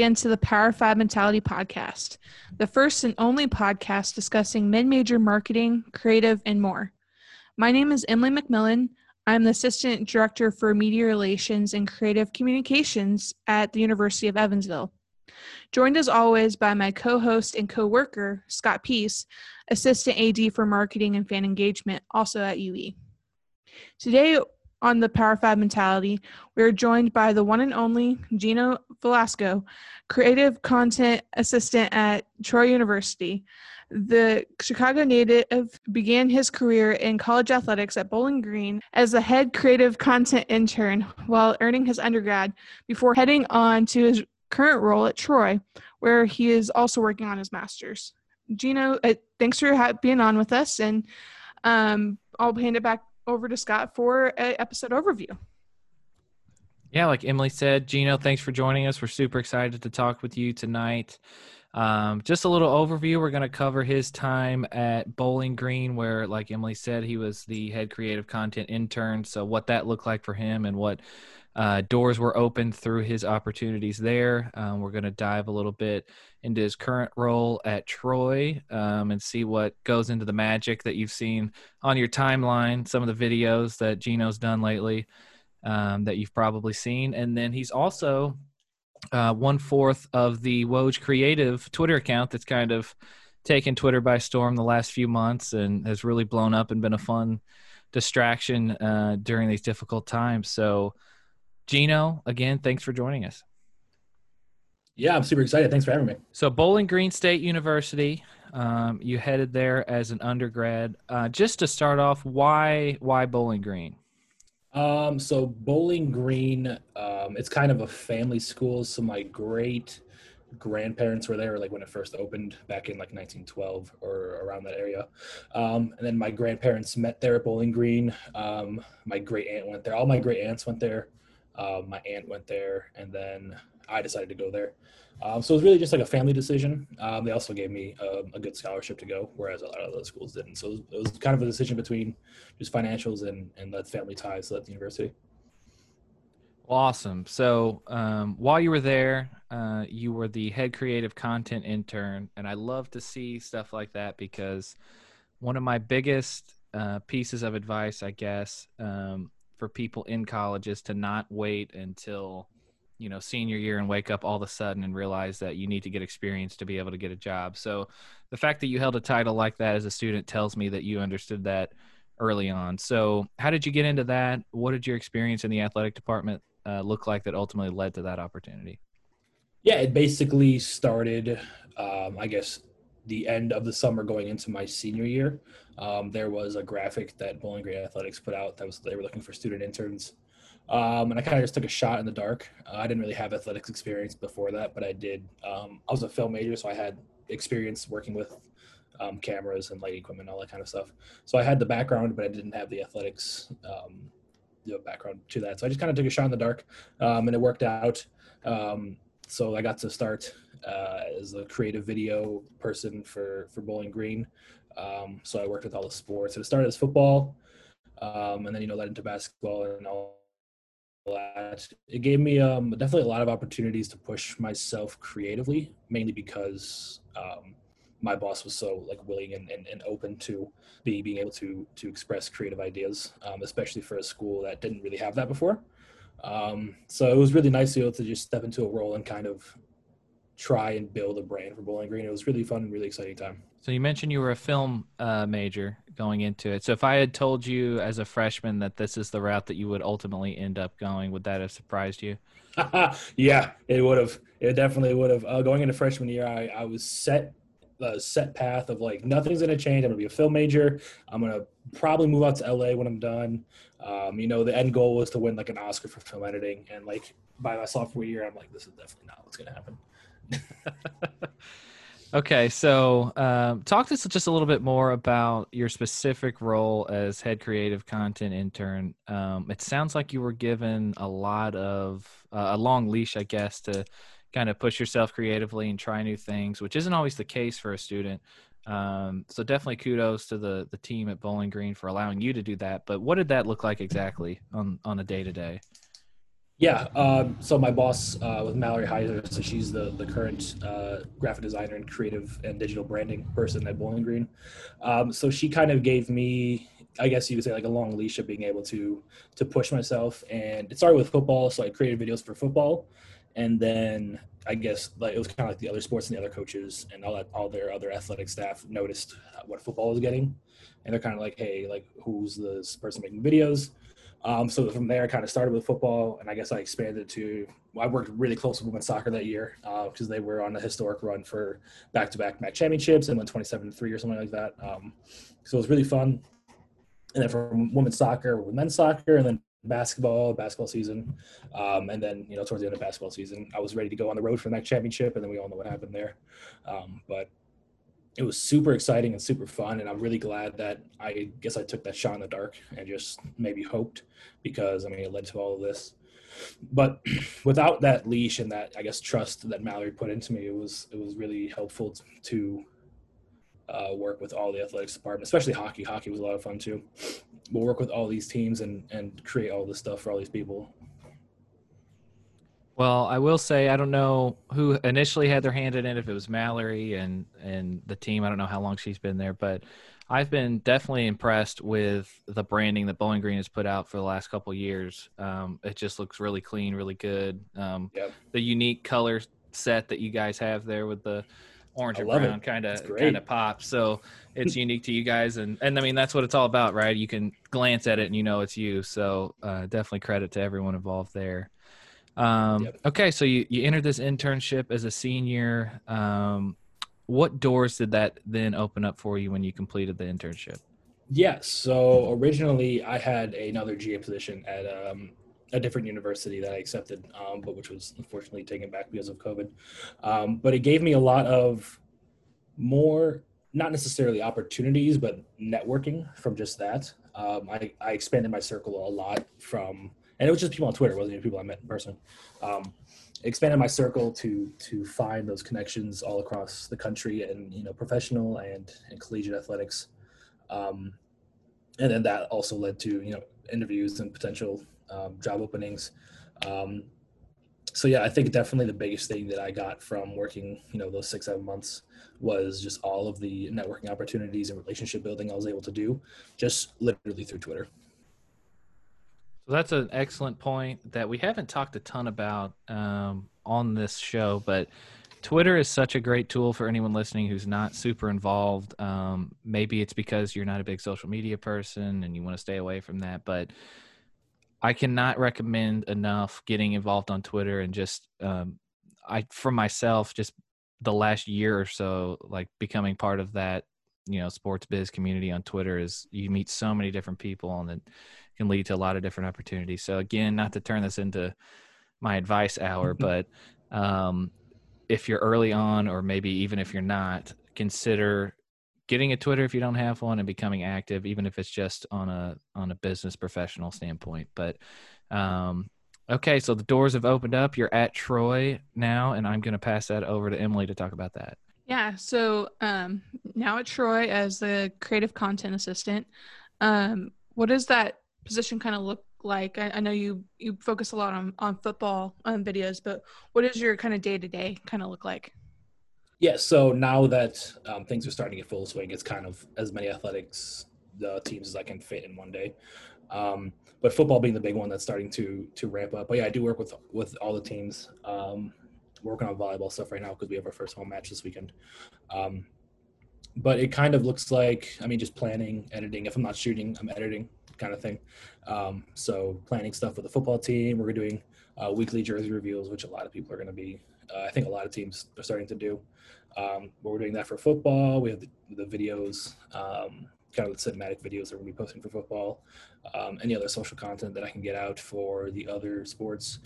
again to the Power 5 Mentality podcast, the first and only podcast discussing mid major marketing, creative, and more. My name is Emily McMillan. I'm the Assistant Director for Media Relations and Creative Communications at the University of Evansville. Joined as always by my co host and co worker, Scott Peace, Assistant AD for Marketing and Fan Engagement, also at UE. Today, on the Power 5 Mentality, we are joined by the one and only Gino Velasco, Creative Content Assistant at Troy University. The Chicago native began his career in college athletics at Bowling Green as a head creative content intern while earning his undergrad before heading on to his current role at Troy, where he is also working on his master's. Gino, uh, thanks for being on with us, and um, I'll hand it back over to Scott for an episode overview. Yeah, like Emily said, Gino, thanks for joining us. We're super excited to talk with you tonight. Um, just a little overview. We're going to cover his time at Bowling Green, where, like Emily said, he was the head creative content intern. So, what that looked like for him and what uh, doors were opened through his opportunities there. Um, we're going to dive a little bit into his current role at Troy um, and see what goes into the magic that you've seen on your timeline, some of the videos that Gino's done lately um, that you've probably seen. And then he's also uh, one fourth of the Woj Creative Twitter account that's kind of taken Twitter by storm the last few months and has really blown up and been a fun distraction uh, during these difficult times. So, Gino, again, thanks for joining us. Yeah, I'm super excited. Thanks for having me. So, Bowling Green State University, um, you headed there as an undergrad. Uh, just to start off, why why Bowling Green? Um, so Bowling Green, um, it's kind of a family school. So my great grandparents were there, like when it first opened back in like 1912 or around that area. Um, and then my grandparents met there at Bowling Green. Um, my great aunt went there. All my great aunts went there. Uh, my aunt went there, and then I decided to go there. Um, so it was really just like a family decision. Um, they also gave me a, a, good scholarship to go, whereas a lot of other schools didn't. So it was, it was, kind of a decision between just financials and and that family ties at the university. Awesome. So um, while you were there, uh, you were the head creative content intern, and I love to see stuff like that because one of my biggest uh, pieces of advice, I guess, um, for people in college is to not wait until you know senior year and wake up all of a sudden and realize that you need to get experience to be able to get a job. So the fact that you held a title like that as a student tells me that you understood that early on. So how did you get into that? What did your experience in the athletic department uh, look like that ultimately led to that opportunity? Yeah it basically started um, i guess the end of the summer going into my senior year, um, there was a graphic that Bowling Green Athletics put out that was they were looking for student interns. Um, and I kind of just took a shot in the dark. Uh, I didn't really have athletics experience before that, but I did. Um, I was a film major, so I had experience working with um, cameras and light equipment, all that kind of stuff. So I had the background, but I didn't have the athletics um, you know, background to that. So I just kind of took a shot in the dark, um, and it worked out. Um, so I got to start uh, as a creative video person for for Bowling Green. Um, so I worked with all the sports. it started as football, um, and then you know led into basketball and all that. It gave me um, definitely a lot of opportunities to push myself creatively, mainly because um, my boss was so like willing and, and, and open to be being able to to express creative ideas, um, especially for a school that didn't really have that before. Um, so it was really nice to be able to just step into a role and kind of try and build a brand for Bowling Green. It was really fun and really exciting time. So you mentioned you were a film uh, major going into it. So if I had told you as a freshman that this is the route that you would ultimately end up going, would that have surprised you? yeah, it would have. It definitely would have. Uh, going into freshman year, I, I was set the set path of like nothing's gonna change. I'm gonna be a film major. I'm gonna probably move out to LA when I'm done. Um, you know, the end goal was to win like an Oscar for film editing, and like by my sophomore year, I'm like, this is definitely not what's gonna happen. okay, so um, talk to us just a little bit more about your specific role as head creative content intern. Um, it sounds like you were given a lot of uh, a long leash, I guess, to kind of push yourself creatively and try new things, which isn't always the case for a student. Um, so definitely kudos to the the team at Bowling Green for allowing you to do that. But what did that look like exactly on on a day to day? Yeah. Um, so my boss uh, with Mallory Heiser, so she's the the current uh, graphic designer and creative and digital branding person at Bowling Green. Um, so she kind of gave me, I guess you could say, like a long leash of being able to to push myself. And it started with football, so I created videos for football, and then I guess like it was kind of like the other sports and the other coaches and all that all their other athletic staff noticed what football was getting, and they're kind of like, hey, like who's this person making videos? Um, so from there, I kind of started with football, and I guess I expanded to. I worked really close with women's soccer that year because uh, they were on a historic run for back-to-back MAC championships and went 27 3 or something like that. Um, so it was really fun. And then from women's soccer, with men's soccer, and then basketball, basketball season, um, and then you know towards the end of basketball season, I was ready to go on the road for the MAC championship, and then we all know what happened there. Um, but it was super exciting and super fun and i'm really glad that i guess i took that shot in the dark and just maybe hoped because i mean it led to all of this. But without that leash and that i guess trust that mallory put into me it was it was really helpful to uh, work with all the athletics department especially hockey. Hockey was a lot of fun too. We'll work with all these teams and and create all this stuff for all these people well, I will say I don't know who initially had their hand in it. If it was Mallory and and the team, I don't know how long she's been there, but I've been definitely impressed with the branding that Bowling Green has put out for the last couple years. Um, it just looks really clean, really good. Um, yep. The unique color set that you guys have there with the orange and brown kind of kind of pops. So it's unique to you guys, and and I mean that's what it's all about, right? You can glance at it and you know it's you. So uh, definitely credit to everyone involved there. Um, yep. Okay, so you, you entered this internship as a senior. Um, what doors did that then open up for you when you completed the internship? Yes. So originally, I had another GA position at um, a different university that I accepted, um, but which was unfortunately taken back because of COVID. Um, but it gave me a lot of more, not necessarily opportunities, but networking from just that. Um, I, I expanded my circle a lot from and it was just people on Twitter, wasn't even people I met in person. Um, expanded my circle to to find those connections all across the country and you know professional and, and collegiate athletics. Um, and then that also led to you know interviews and potential um, job openings. Um, so yeah, I think definitely the biggest thing that I got from working, you know, those six seven months was just all of the networking opportunities and relationship building I was able to do, just literally through Twitter. So that's an excellent point that we haven't talked a ton about um, on this show, but Twitter is such a great tool for anyone listening who's not super involved. Um, maybe it's because you're not a big social media person and you want to stay away from that, but I cannot recommend enough getting involved on Twitter and just um, I for myself just the last year or so like becoming part of that you know sports biz community on Twitter is you meet so many different people and it can lead to a lot of different opportunities. So again, not to turn this into my advice hour, mm-hmm. but um, if you're early on, or maybe even if you're not, consider getting a Twitter if you don't have one and becoming active, even if it's just on a on a business professional standpoint. But um, okay, so the doors have opened up. You're at Troy now, and I'm going to pass that over to Emily to talk about that. Yeah. So um, now at Troy as the creative content assistant, um, what does that position kind of look like? I, I, know you you focus a lot on on football on videos, but what does your kind of day to day kind of look like? Yeah. So now that um, things are starting to get full swing, it's kind of as many athletics the teams as I can fit in one day. Um, but football being the big one that's starting to to ramp up. But yeah, I do work with with all the teams. Um, working on volleyball stuff right now because we have our first home match this weekend. Um, but it kind of looks like I mean just planning, editing. If I'm not shooting, I'm editing kind of thing. Um, so planning stuff with the football team. We're doing uh, weekly jersey reveals, which a lot of people are going to be. Uh, I think a lot of teams are starting to do. Um, but we're doing that for football. We have the, the videos, um, kind of the cinematic videos that we're going to be posting for football. Um, any other social content that I can get out for the other sports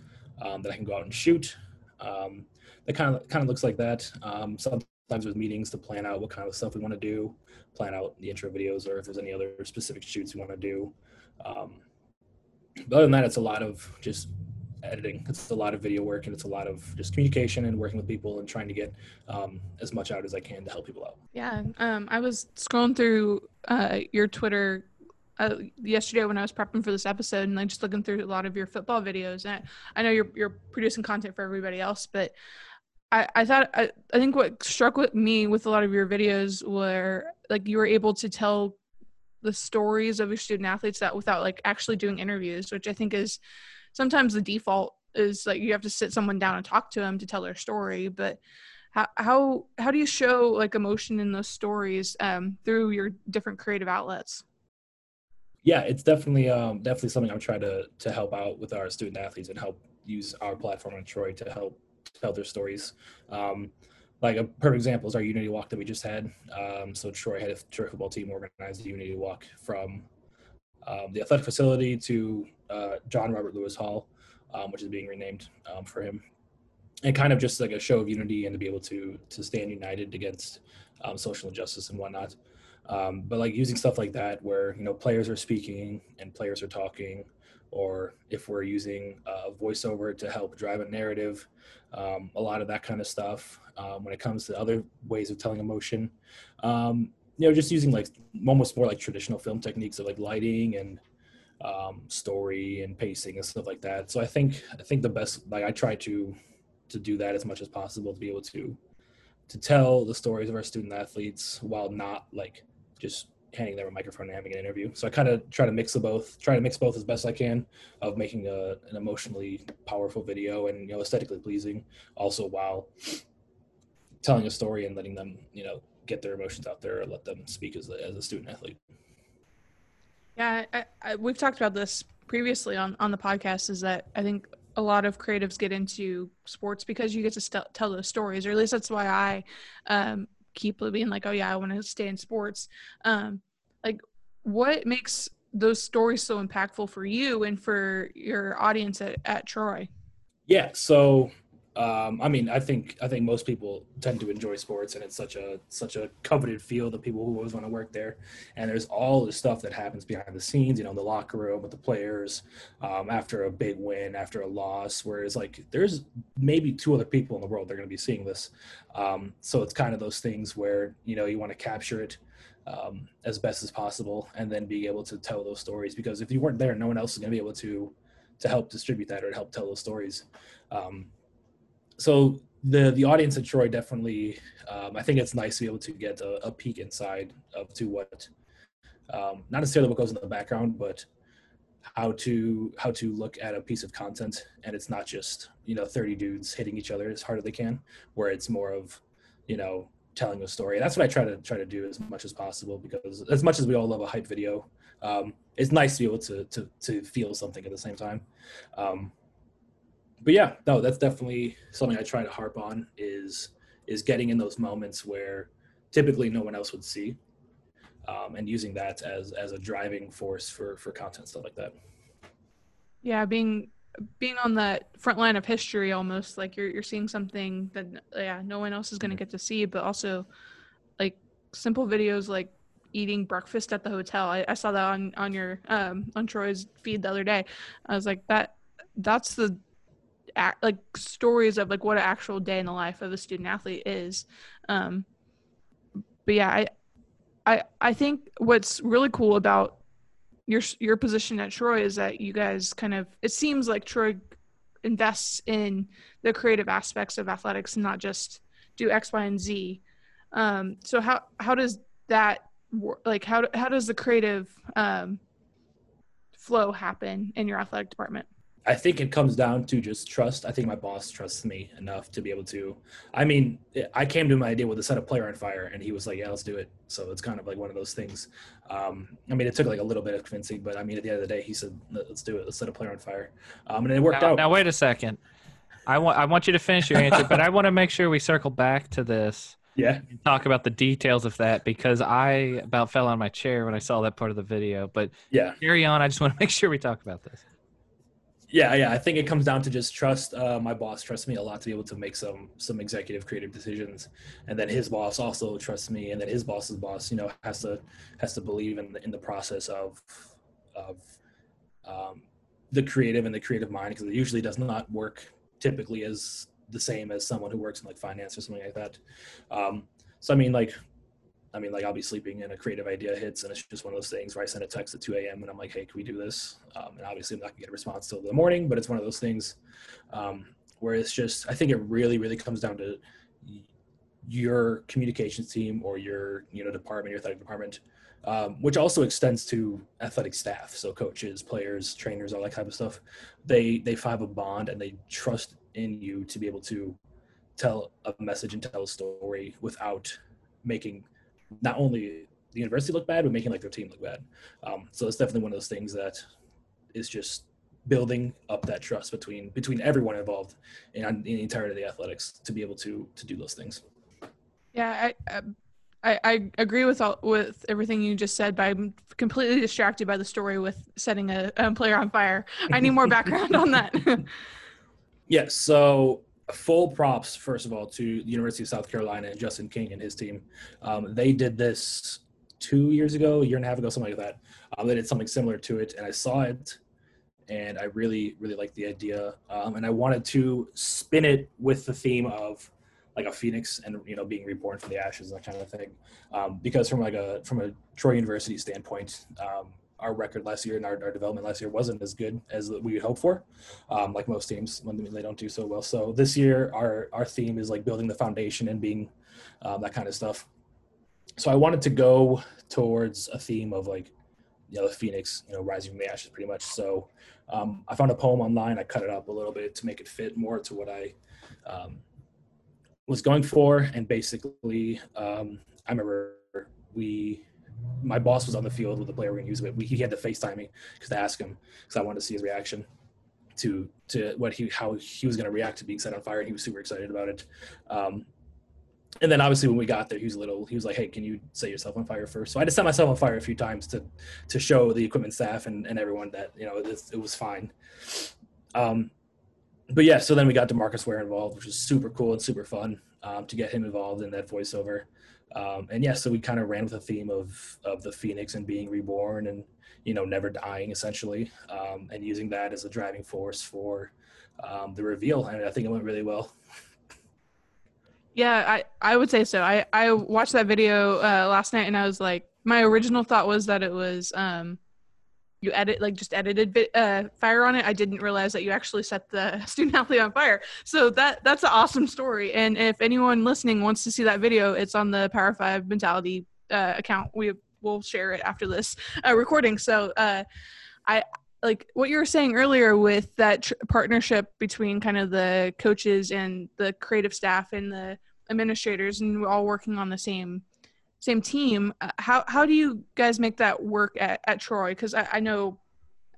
um, that I can go out and shoot. Um, that kind of kind of looks like that. Um, sometimes with meetings to plan out what kind of stuff we want to do, plan out the intro videos, or if there's any other specific shoots we want to do. Um, but other than that, it's a lot of just editing. It's a lot of video work, and it's a lot of just communication and working with people and trying to get um, as much out as I can to help people out. Yeah, um, I was scrolling through uh, your Twitter uh, yesterday when I was prepping for this episode and like just looking through a lot of your football videos. And I, I know you're you're producing content for everybody else, but I, I thought I, I think what struck with me with a lot of your videos were like you were able to tell the stories of your student athletes that without like actually doing interviews, which I think is sometimes the default is like you have to sit someone down and talk to them to tell their story. But how how how do you show like emotion in those stories um, through your different creative outlets? Yeah, it's definitely um, definitely something I'm trying to to help out with our student athletes and help use our platform on Troy to help tell their stories. Um, like a perfect example is our Unity Walk that we just had. Um, so Troy had a Troy football team organize the Unity Walk from um, the athletic facility to uh, John Robert Lewis Hall, um, which is being renamed um, for him, and kind of just like a show of unity and to be able to to stand united against um, social injustice and whatnot. Um, but like using stuff like that where you know players are speaking and players are talking or if we're using a voiceover to help drive a narrative, um, a lot of that kind of stuff. Um, when it comes to other ways of telling emotion, um, you know, just using like almost more like traditional film techniques of like lighting and um, story and pacing and stuff like that. So I think I think the best like I try to to do that as much as possible to be able to to tell the stories of our student athletes while not like just handing them a microphone and having an interview. So I kind of try to mix the both, try to mix both as best I can of making a, an emotionally powerful video and you know aesthetically pleasing, also while telling a story and letting them you know get their emotions out there or let them speak as a, as a student athlete. Yeah, I, I, we've talked about this previously on on the podcast. Is that I think a lot of creatives get into sports because you get to st- tell those stories, or at least that's why I um, keep being like, oh yeah, I want to stay in sports. Um, like, what makes those stories so impactful for you and for your audience at, at Troy? Yeah, so um, I mean, I think I think most people tend to enjoy sports, and it's such a such a coveted field of people who always want to work there. And there's all the stuff that happens behind the scenes, you know, in the locker room with the players um, after a big win, after a loss. Whereas, like, there's maybe two other people in the world that are going to be seeing this. Um, so it's kind of those things where you know you want to capture it um, as best as possible, and then be able to tell those stories. Because if you weren't there, no one else is going to be able to to help distribute that or help tell those stories. Um, so the the audience at Troy definitely, um, I think it's nice to be able to get a, a peek inside of to what, um, not necessarily what goes in the background, but how to how to look at a piece of content, and it's not just you know 30 dudes hitting each other as hard as they can, where it's more of, you know, telling a story. That's what I try to try to do as much as possible because as much as we all love a hype video, um, it's nice to be able to to to feel something at the same time. Um, but yeah, no, that's definitely something I try to harp on is is getting in those moments where typically no one else would see, um, and using that as as a driving force for for content stuff like that. Yeah, being being on that front line of history almost like you're you're seeing something that yeah no one else is going to get to see but also like simple videos like eating breakfast at the hotel. I, I saw that on on your um on troy's feed the other day. I was like that that's the like stories of like what an actual day in the life of a student athlete is. Um, but yeah, I, I, I think what's really cool about your your position at Troy is that you guys kind of it seems like Troy invests in the creative aspects of athletics and not just do X, Y, and Z. Um, so how how does that work? Like how how does the creative um, flow happen in your athletic department? I think it comes down to just trust. I think my boss trusts me enough to be able to. I mean, I came to my idea with a set of player on fire, and he was like, "Yeah, let's do it." So it's kind of like one of those things. Um, I mean, it took like a little bit of convincing, but I mean, at the end of the day, he said, "Let's do it. Let's set a player on fire," um, and it worked now, out. Now, wait a second. I want I want you to finish your answer, but I want to make sure we circle back to this. Yeah. talk about the details of that because I about fell on my chair when I saw that part of the video. But yeah, carry on. I just want to make sure we talk about this. Yeah, yeah. I think it comes down to just trust. Uh, my boss trusts me a lot to be able to make some some executive creative decisions, and then his boss also trusts me, and then his boss's boss, you know, has to has to believe in the, in the process of of um, the creative and the creative mind because it usually does not work typically as the same as someone who works in like finance or something like that. Um, so I mean, like I mean, like I'll be sleeping and a creative idea hits, and it's just one of those things where I send a text at 2 a.m. and I'm like, "Hey, can we do this?" Um, and obviously, I'm not gonna get a response till the morning, but it's one of those things um, where it's just. I think it really, really comes down to your communications team or your you know department, your athletic department, um, which also extends to athletic staff, so coaches, players, trainers, all that type of stuff. They they have a bond and they trust in you to be able to tell a message and tell a story without making not only the university look bad, but making like their team look bad. Um, so it's definitely one of those things that is just building up that trust between between everyone involved in, in the entirety of the athletics to be able to to do those things. Yeah, I, I, I agree with all with everything you just said, but I'm completely distracted by the story with setting a, a player on fire. I need more background on that. yes, so full props first of all to the University of South Carolina and Justin King and his team. Um, they did this two years ago, a year and a half ago, something like that. Um, they did something similar to it, and I saw it, and I really, really liked the idea. Um, and I wanted to spin it with the theme of like a phoenix and you know being reborn from the ashes, that kind of thing. Um, because from like a from a Troy University standpoint, um, our record last year and our, our development last year wasn't as good as we would hope for, um, like most teams when they don't do so well. So this year, our our theme is like building the foundation and being um, that kind of stuff. So I wanted to go towards a theme of like, you know, the phoenix, you know, rising from the ashes, pretty much. So um, I found a poem online. I cut it up a little bit to make it fit more to what I um, was going for, and basically, um, I remember we my boss was on the field with the player we're going to use it. We, he had to FaceTime me because to ask him because I wanted to see his reaction to to what he how he was going to react to being set on fire, and he was super excited about it. Um, and then obviously when we got there, he was a little. He was like, "Hey, can you set yourself on fire first? So I to set myself on fire a few times to to show the equipment staff and, and everyone that you know it, it was fine. Um, but yeah, so then we got DeMarcus Ware involved, which was super cool and super fun um, to get him involved in that voiceover. Um, and yeah, so we kind of ran with the theme of of the phoenix and being reborn and you know never dying essentially, um, and using that as a driving force for um, the reveal. And I think it went really well. Yeah, I I would say so. I I watched that video uh, last night and I was like, my original thought was that it was um you edit like just edited bit, uh, fire on it. I didn't realize that you actually set the student athlete on fire. So that that's an awesome story. And if anyone listening wants to see that video, it's on the Power Five Mentality uh, account. We will share it after this uh, recording. So uh, I like what you were saying earlier with that tr- partnership between kind of the coaches and the creative staff and the administrators, and we're all working on the same same team. Uh, how how do you guys make that work at, at Troy? Because I, I know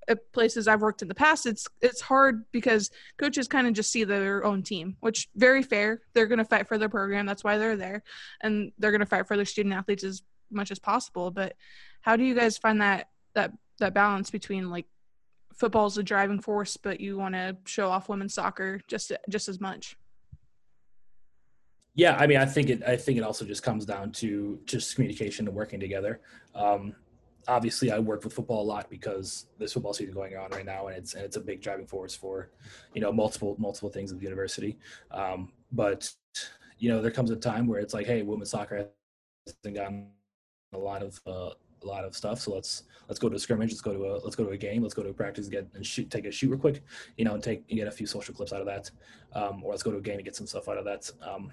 at places I've worked in the past, it's it's hard because coaches kind of just see their own team, which very fair. They're going to fight for their program. That's why they're there, and they're going to fight for their student athletes as much as possible. But how do you guys find that that that balance between like football is the driving force, but you want to show off women's soccer just just as much? Yeah, I mean, I think it. I think it also just comes down to just communication and working together. Um, obviously, I work with football a lot because this football season going on right now, and it's and it's a big driving force for, you know, multiple multiple things at the university. Um, but you know, there comes a time where it's like, hey, women's soccer hasn't gotten a lot of uh, a lot of stuff. So let's let's go to a scrimmage. Let's go to a let's go to a game. Let's go to a practice. Get and shoot. Take a shoot real quick. You know, and take and get a few social clips out of that. Um, or let's go to a game and get some stuff out of that. Um,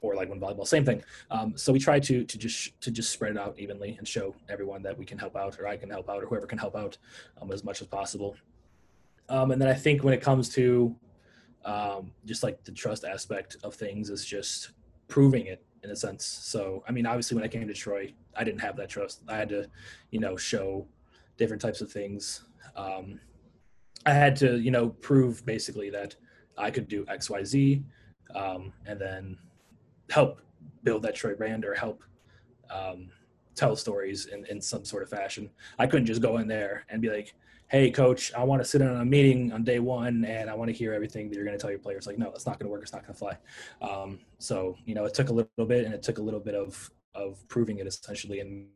or like when volleyball, same thing. Um, so we try to to just to just spread it out evenly and show everyone that we can help out, or I can help out, or whoever can help out um, as much as possible. Um, and then I think when it comes to um, just like the trust aspect of things is just proving it in a sense. So I mean, obviously, when I came to Troy, I didn't have that trust. I had to, you know, show different types of things. Um, I had to, you know, prove basically that I could do X, Y, Z, um, and then help build that Troy brand or help um, tell stories in, in some sort of fashion. I couldn't just go in there and be like, hey, coach, I want to sit in on a meeting on day one and I want to hear everything that you're going to tell your players. Like, no, that's not going to work. It's not going to fly. Um, so, you know, it took a little bit and it took a little bit of, of proving it essentially and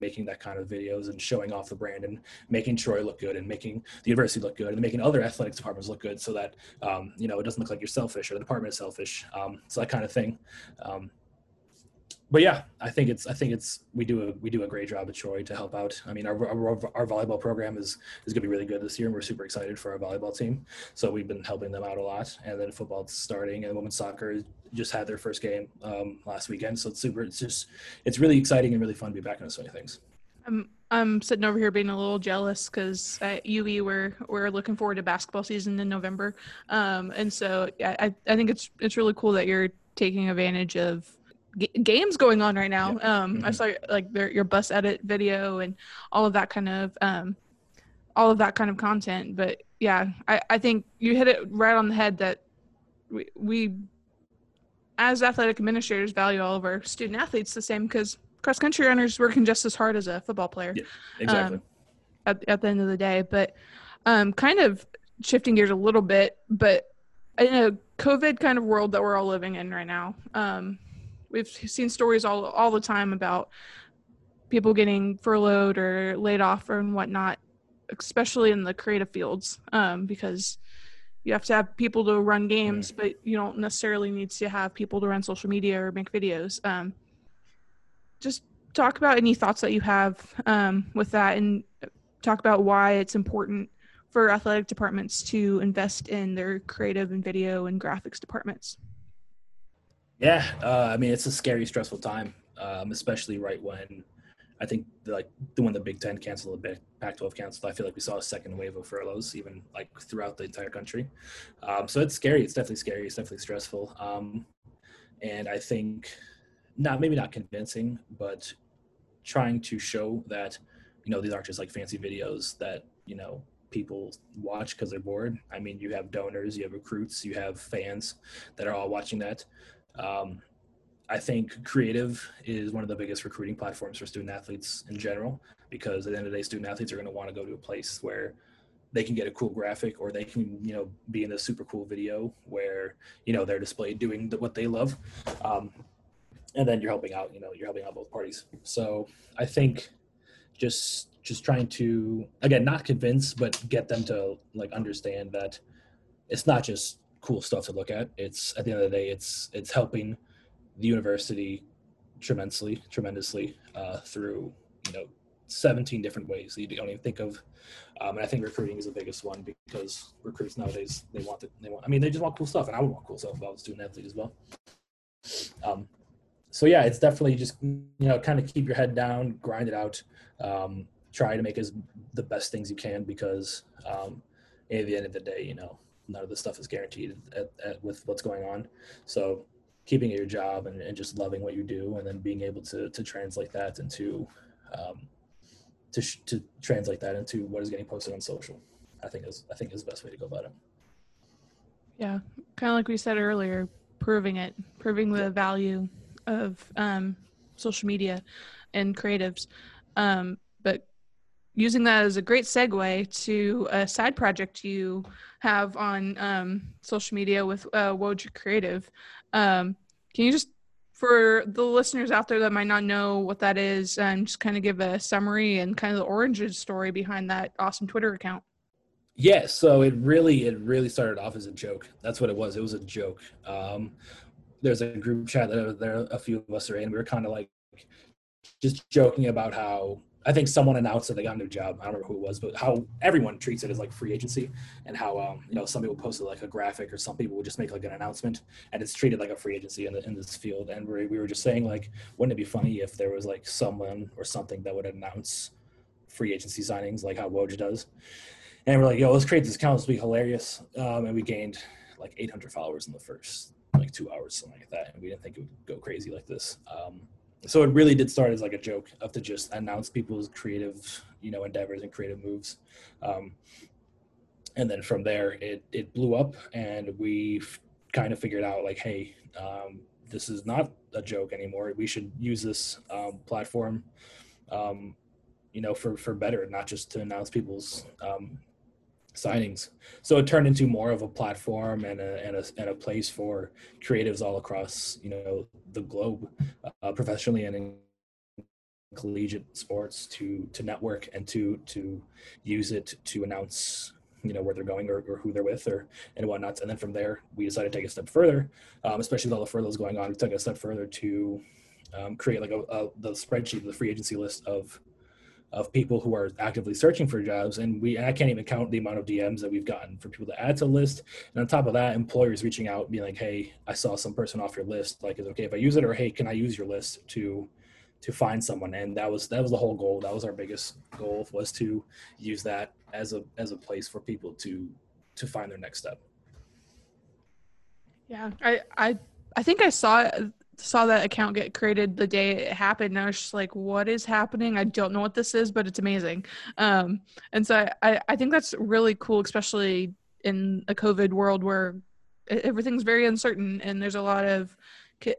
making that kind of videos and showing off the brand and making Troy look good and making the university look good and making other athletics departments look good so that um, you know it doesn't look like you're selfish or the department is selfish. Um, so that kind of thing. Um, but yeah, I think it's I think it's we do a we do a great job at Troy to help out. I mean, our our, our volleyball program is is going to be really good this year, and we're super excited for our volleyball team. So we've been helping them out a lot, and then football's starting, and women's soccer just had their first game um, last weekend. So it's super. It's just it's really exciting and really fun to be back into so many things. I'm I'm sitting over here being a little jealous because at UE we're we're looking forward to basketball season in November, um, and so I I think it's it's really cool that you're taking advantage of g- games going on right now. Yeah. Um, mm-hmm. I saw like their, your bus edit video and all of that kind of um, all of that kind of content. But yeah, I, I think you hit it right on the head that we, we as athletic administrators value all of our student athletes the same because cross country runners working just as hard as a football player. Yeah, exactly. Um, at, at the end of the day, but um, kind of shifting gears a little bit, but in a COVID kind of world that we're all living in right now, um, we've seen stories all all the time about people getting furloughed or laid off or and whatnot, especially in the creative fields, um, because you have to have people to run games, but you don't necessarily need to have people to run social media or make videos. Um, just talk about any thoughts that you have um, with that, and talk about why it's important for athletic departments to invest in their creative and video and graphics departments. Yeah, uh, I mean it's a scary, stressful time, um, especially right when I think like when the Big Ten canceled, the Pac-12 canceled. I feel like we saw a second wave of furloughs, even like throughout the entire country. Um, so it's scary. It's definitely scary. It's definitely stressful. Um, and I think not maybe not convincing, but trying to show that you know these aren't just like fancy videos that you know people watch because they're bored. I mean, you have donors, you have recruits, you have fans that are all watching that. Um, I think creative is one of the biggest recruiting platforms for student athletes in general because at the end of the day, student athletes are going to want to go to a place where they can get a cool graphic or they can, you know, be in a super cool video where, you know, they're displayed doing what they love. Um, and then you're helping out, you know, you're helping out both parties. So I think just just trying to again not convince but get them to like understand that it's not just cool stuff to look at. It's at the end of the day, it's it's helping the university tremendously, tremendously uh, through you know 17 different ways that you don't even think of. Um, and I think recruiting is the biggest one because recruits nowadays they want it. They want. I mean, they just want cool stuff, and I would want cool stuff if I was student athlete as well. Um, so yeah, it's definitely just you know kind of keep your head down, grind it out, um, try to make as the best things you can because um, at the end of the day, you know, none of this stuff is guaranteed at, at, with what's going on. So keeping your job and, and just loving what you do, and then being able to to translate that into um, to sh- to translate that into what is getting posted on social. I think is I think is the best way to go about it. Yeah, kind of like we said earlier, proving it, proving the value of um, social media and creatives. Um, but using that as a great segue to a side project you have on um, social media with uh, Woj Creative. Um, can you just, for the listeners out there that might not know what that is, um, just kind of give a summary and kind of the origin story behind that awesome Twitter account? Yeah, so it really, it really started off as a joke. That's what it was. It was a joke. Um, there's a group chat that there a few of us are in. We were kind of like just joking about how I think someone announced that they got a new job. I don't remember who it was, but how everyone treats it as like free agency, and how um, you know some people posted like a graphic, or some people would just make like an announcement, and it's treated like a free agency in, the, in this field. And we we were just saying like, wouldn't it be funny if there was like someone or something that would announce free agency signings like how Woj does? And we're like, yo, let's create this account. This will be hilarious. Um, and we gained like 800 followers in the first like two hours, something like that. And we didn't think it would go crazy like this. Um, so it really did start as like a joke of to just announce people's creative you know endeavors and creative moves um, and then from there it it blew up and we kind of figured out like hey um, this is not a joke anymore we should use this um, platform um, you know for for better not just to announce people's um, signings. So it turned into more of a platform and a, and a, and a place for creatives all across, you know, the globe, uh, professionally and in collegiate sports to, to network and to, to use it to announce, you know, where they're going or, or who they're with or, and whatnot. And then from there, we decided to take a step further, um, especially with all the furloughs going on, we took a step further to um, create like a, a the spreadsheet, the free agency list of of people who are actively searching for jobs. And we, I can't even count the amount of DMs that we've gotten for people to add to the list. And on top of that, employers reaching out, being like, "Hey, I saw some person off your list. Like, is okay if I use it?" Or, "Hey, can I use your list to to find someone?" And that was that was the whole goal. That was our biggest goal was to use that as a as a place for people to to find their next step. Yeah, I I I think I saw saw that account get created the day it happened and i was just like what is happening? I don't know what this is but it's amazing. Um, and so I, I think that's really cool especially in a covid world where everything's very uncertain and there's a lot of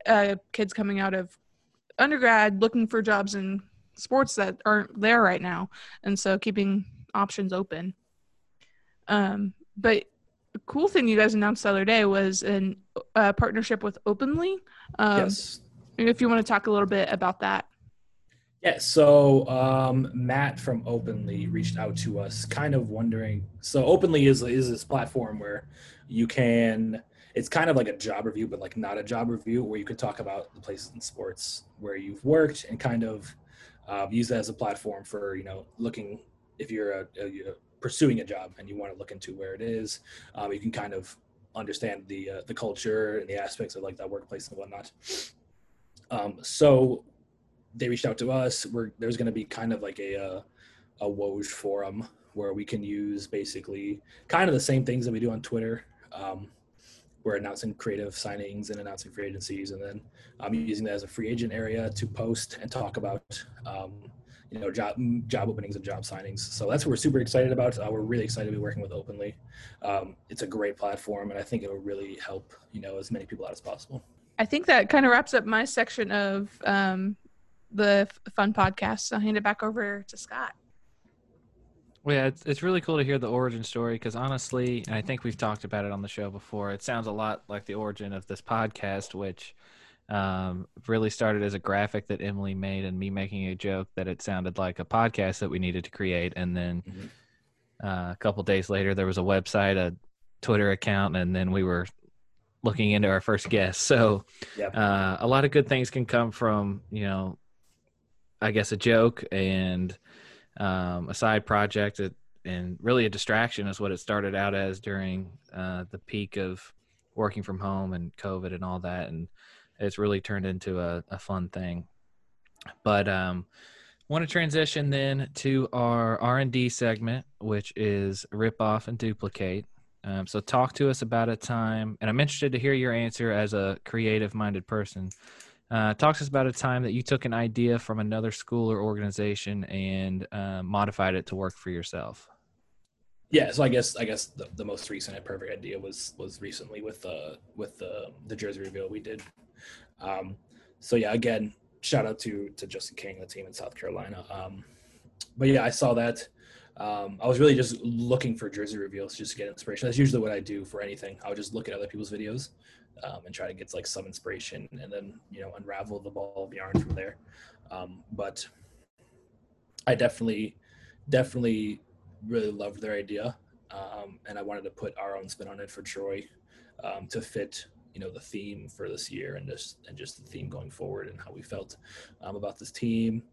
uh, kids coming out of undergrad looking for jobs in sports that aren't there right now and so keeping options open. Um, but cool thing you guys announced the other day was a uh, partnership with Openly um, yes. If you want to talk a little bit about that. Yeah, so um, Matt from Openly reached out to us, kind of wondering. So Openly is is this platform where you can. It's kind of like a job review, but like not a job review, where you could talk about the places in sports where you've worked and kind of uh, use that as a platform for you know looking if you're a, a, a pursuing a job and you want to look into where it is. Um, you can kind of understand the uh, the culture and the aspects of like that workplace and whatnot. Um, so they reached out to us. We're, there's going to be kind of like a uh, a, a Woj forum where we can use basically kind of the same things that we do on Twitter. Um, we're announcing creative signings and announcing free agencies, and then I'm using that as a free agent area to post and talk about um, you know job job openings and job signings. So that's what we're super excited about. Uh, we're really excited to be working with Openly. Um, it's a great platform, and I think it will really help you know as many people out as possible. I think that kind of wraps up my section of um, the fun podcast. So I'll hand it back over to Scott. Well, yeah, it's, it's really cool to hear the origin story because honestly, and I think we've talked about it on the show before, it sounds a lot like the origin of this podcast, which um, really started as a graphic that Emily made and me making a joke that it sounded like a podcast that we needed to create. And then mm-hmm. uh, a couple days later, there was a website, a Twitter account, and then we were looking into our first guest. So yep. uh, a lot of good things can come from, you know, I guess a joke and um, a side project and really a distraction is what it started out as during uh, the peak of working from home and COVID and all that. And it's really turned into a, a fun thing. But um, want to transition then to our R&D segment, which is rip off and duplicate. Um, so talk to us about a time, and I'm interested to hear your answer as a creative-minded person. Uh, talk to us about a time that you took an idea from another school or organization and uh, modified it to work for yourself. Yeah, so I guess I guess the, the most recent and perfect idea was was recently with uh with the the jersey reveal we did. Um, so yeah, again, shout out to to Justin King, the team in South Carolina. Um, but yeah, I saw that um, I was really just looking for jersey reveals just to get inspiration. That's usually what I do for anything. I would just look at other people's videos um, and try to get like some inspiration and then you know unravel the ball of yarn from there. Um, but I definitely, definitely really loved their idea, um, and I wanted to put our own spin on it for Troy um, to fit you know the theme for this year and just and just the theme going forward and how we felt um, about this team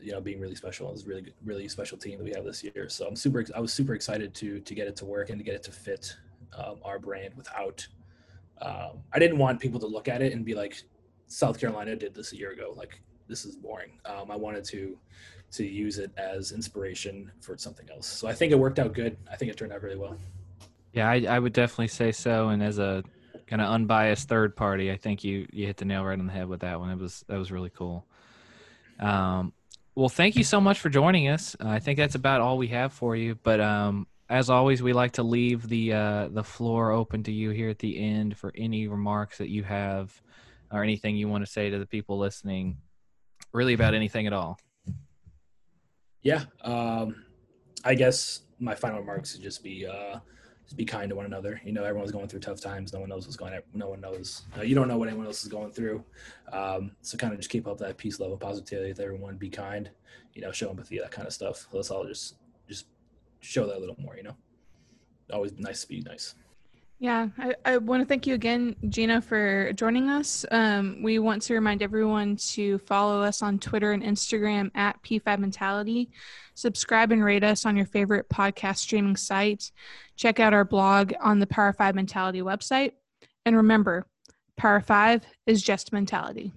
you know, being really special. It's really, really special team that we have this year. So I'm super, I was super excited to to get it to work and to get it to fit um, our brand without. Um, I didn't want people to look at it and be like, South Carolina did this a year ago. Like this is boring. Um, I wanted to to use it as inspiration for something else. So I think it worked out good. I think it turned out really well. Yeah, I, I would definitely say so. And as a kind of unbiased third party, I think you you hit the nail right on the head with that one. It was that was really cool. Um, well, thank you so much for joining us. I think that's about all we have for you. But um, as always, we like to leave the uh, the floor open to you here at the end for any remarks that you have or anything you want to say to the people listening, really about anything at all. Yeah, um, I guess my final remarks would just be uh, just be kind to one another. You know, everyone's going through tough times. No one knows what's going. on. No one knows. Uh, you don't know what anyone else is going through. Um, so kind of just keep up that peace, love, and positivity with everyone. Be kind. You know, show empathy, that kind of stuff. Let's all just just show that a little more. You know, always nice to be nice. Yeah, I, I want to thank you again, Gino, for joining us. Um, we want to remind everyone to follow us on Twitter and Instagram at P5 Mentality. Subscribe and rate us on your favorite podcast streaming site. Check out our blog on the Power 5 Mentality website. And remember, Power 5 is just mentality.